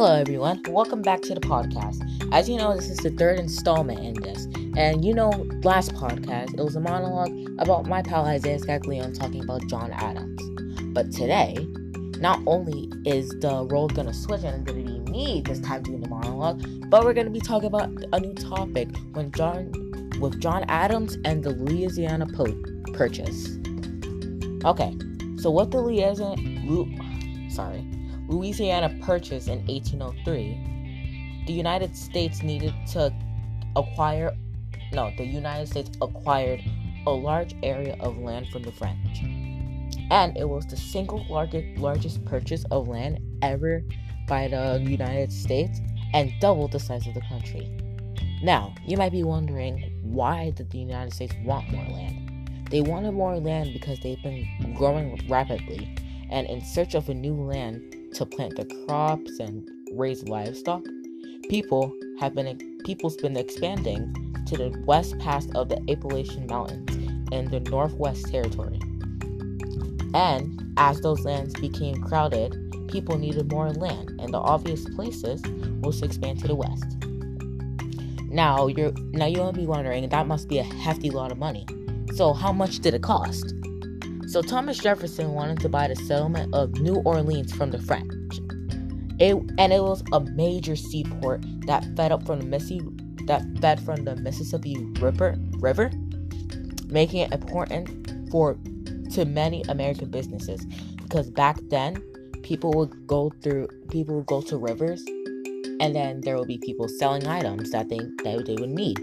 Hello, everyone. Welcome back to the podcast. As you know, this is the third installment in this. And you know, last podcast, it was a monologue about my pal Isaiah Scaglione talking about John Adams. But today, not only is the role gonna switch and it's gonna be me this time doing the monologue, but we're gonna be talking about a new topic when John with John Adams and the Louisiana po- Purchase. Okay, so what the Louisiana, sorry, Louisiana Purchase in 1803, the United States needed to acquire, no, the United States acquired a large area of land from the French. And it was the single largest, largest purchase of land ever by the United States and double the size of the country. Now, you might be wondering why did the United States want more land? They wanted more land because they've been growing rapidly and in search of a new land to plant their crops and raise livestock. People have been people's been expanding to the west pass of the Appalachian Mountains in the Northwest Territory. And as those lands became crowded, people needed more land, and the obvious places was to expand to the west. Now you're now you might be wondering that must be a hefty lot of money. So how much did it cost? So Thomas Jefferson wanted to buy the settlement of New Orleans from the French. It, and it was a major seaport that fed up from the Mississippi that fed from the Mississippi River, River, making it important for to many American businesses because back then people would go through people would go to rivers and then there would be people selling items that they that they would need.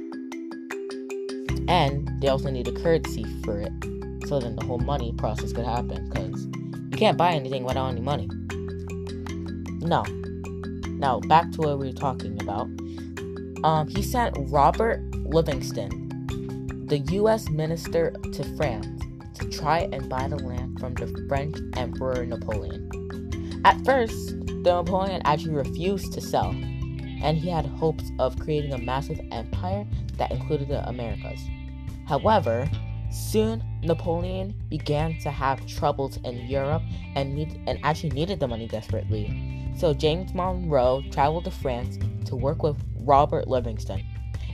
And they also need a currency for it. So then the whole money process could happen because you can't buy anything without any money. No. Now back to what we were talking about. Um, he sent Robert Livingston, the U.S. minister to France, to try and buy the land from the French Emperor Napoleon. At first, the Napoleon actually refused to sell, and he had hopes of creating a massive empire that included the Americas. However, soon Napoleon began to have troubles in Europe and need, and actually needed the money desperately. So James Monroe traveled to France to work with Robert Livingston.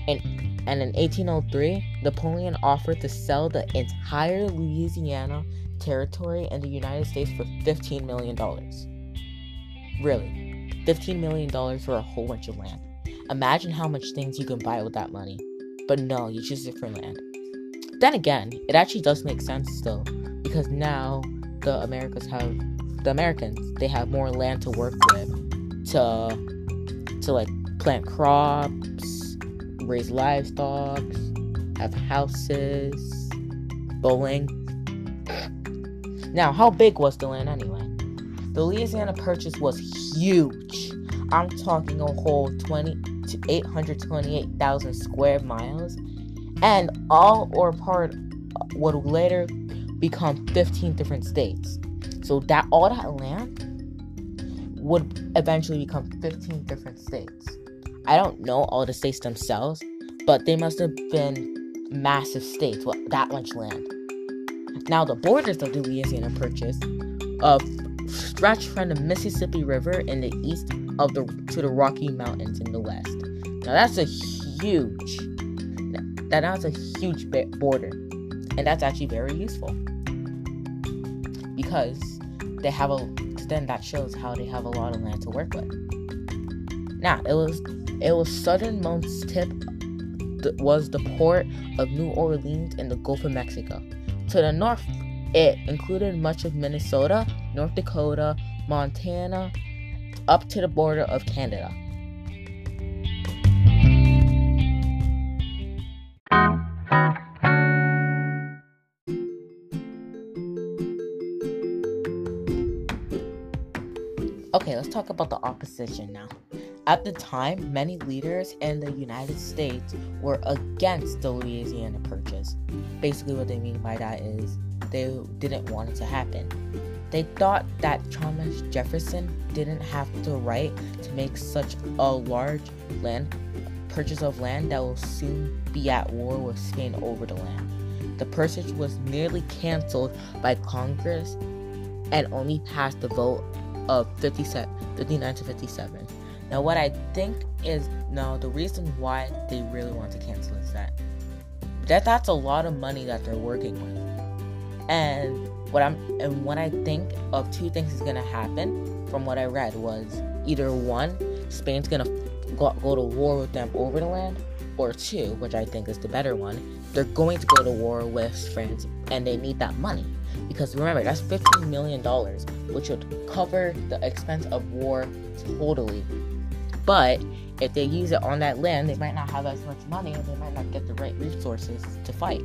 And, and in 1803, Napoleon offered to sell the entire Louisiana territory in the United States for $15 million. Really, $15 million for a whole bunch of land. Imagine how much things you can buy with that money. But no, you choose it for land. Then again, it actually does make sense though, because now the Americas have the Americans, they have more land to work with to to like plant crops, raise livestock, have houses, bowling. Now, how big was the land anyway? The Louisiana Purchase was huge. I'm talking a whole 20 to 828,000 square miles, and all or part would later become 15 different states. So that all that land would eventually become 15 different states. I don't know all the states themselves, but they must have been massive states with that much land. Now the borders of the Louisiana Purchase uh, stretch from the Mississippi River in the east of the to the Rocky Mountains in the west. Now that's a huge that that's a huge border, and that's actually very useful because they have a then that shows how they have a lot of land to work with. Now it was it was southernmost tip was the port of New Orleans in the Gulf of Mexico. To the north, it included much of Minnesota, North Dakota, Montana, up to the border of Canada. Okay, let's talk about the opposition now. At the time, many leaders in the United States were against the Louisiana Purchase. Basically, what they mean by that is they didn't want it to happen. They thought that Thomas Jefferson didn't have the right to make such a large land purchase of land that will soon be at war with Spain over the land. The purchase was nearly canceled by Congress and only passed the vote of 57, 59 to 57. Now, what I think is now the reason why they really want to cancel is that that that's a lot of money that they're working with, and what I'm and what I think of two things is gonna happen from what I read was either one, Spain's gonna go, go to war with them over the land, or two, which I think is the better one, they're going to go to war with France and they need that money. Because remember, that's $15 million, which would cover the expense of war totally. But if they use it on that land, they might not have as much money and they might not get the right resources to fight.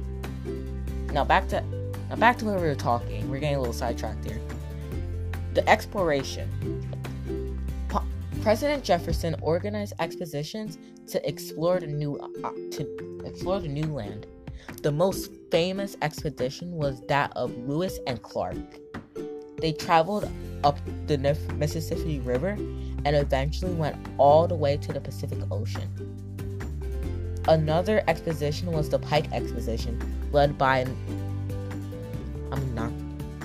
Now back to now back to where we were talking. We're getting a little sidetracked here. The exploration. President Jefferson organized expeditions to explore the new uh, to explore the new land. The most famous expedition was that of Lewis and Clark. They traveled up the Mississippi River and eventually went all the way to the Pacific Ocean. Another expedition was the Pike Expedition, led by I'm not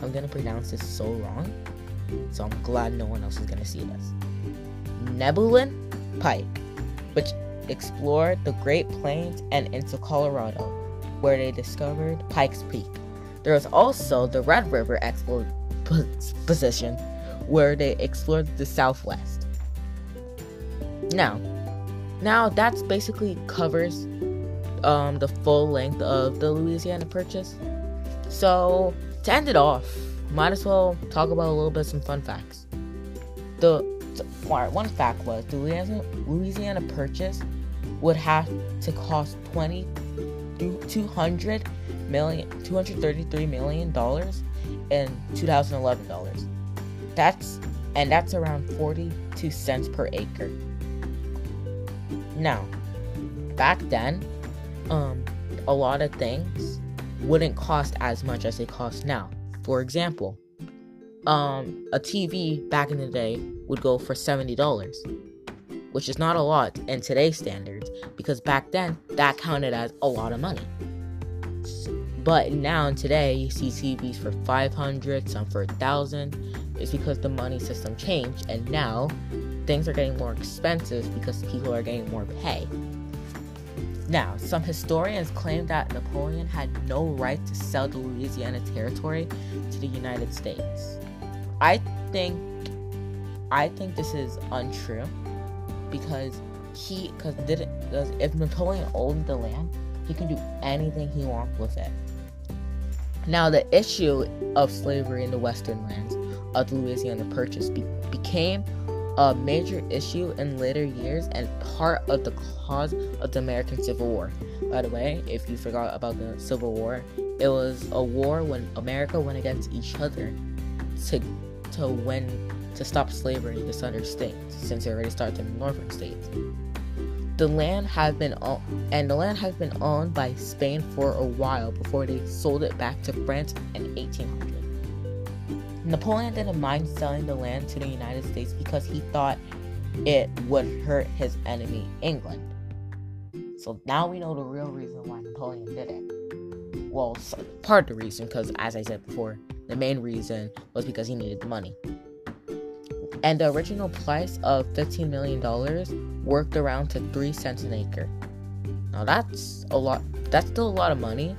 I'm gonna pronounce this so wrong, so I'm glad no one else is gonna see this. Nebulin Pike, which explored the Great Plains and into Colorado, where they discovered Pikes Peak. There was also the Red River Expedition, where they explored the Southwest. Now, now that's basically covers um, the full length of the Louisiana Purchase. So to end it off, might as well talk about a little bit some fun facts. The one fact was the Louisiana, Louisiana Purchase would have to cost 20 200 million 233 million dollars in 2011 dollars. That's and that's around 42 cents per acre. Now back then um a lot of things wouldn't cost as much as they cost now. For example um a tv back in the day would go for $70 which is not a lot in today's standards because back then that counted as a lot of money. But now today you see TVs for 500, some for 1000. It's because the money system changed and now things are getting more expensive because people are getting more pay. Now, some historians claim that Napoleon had no right to sell the Louisiana Territory to the United States. I think I think this is untrue because he because didn't because if Napoleon owned the land, he can do anything he wants with it. Now the issue of slavery in the western lands of the Louisiana Purchase be- became a major issue in later years and part of the cause of the American Civil War. By the way, if you forgot about the Civil War, it was a war when America went against each other to to win to stop slavery in the southern states, since it already started in the northern states. The land has been o- and the land has been owned by Spain for a while before they sold it back to France in 1800. Napoleon didn't mind selling the land to the United States because he thought it would hurt his enemy, England. So now we know the real reason why Napoleon did it. Well, part of the reason, because as I said before, the main reason was because he needed the money and the original price of $15 million worked around to 3 cents an acre. Now that's a lot, that's still a lot of money,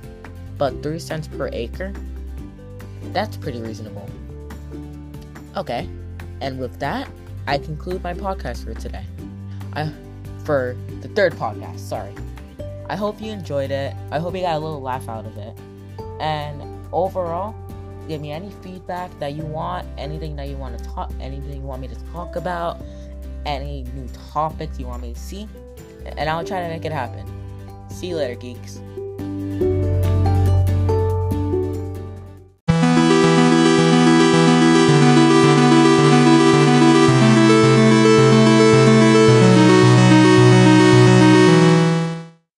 but 3 cents per acre, that's pretty reasonable. Okay, and with that, I conclude my podcast for today. I, for the third podcast, sorry. I hope you enjoyed it. I hope you got a little laugh out of it. And overall, give me any feedback that you want, anything that you want to talk, anything you want me to talk about, any new topics you want me to see, and I'll try to make it happen. See you later, geeks.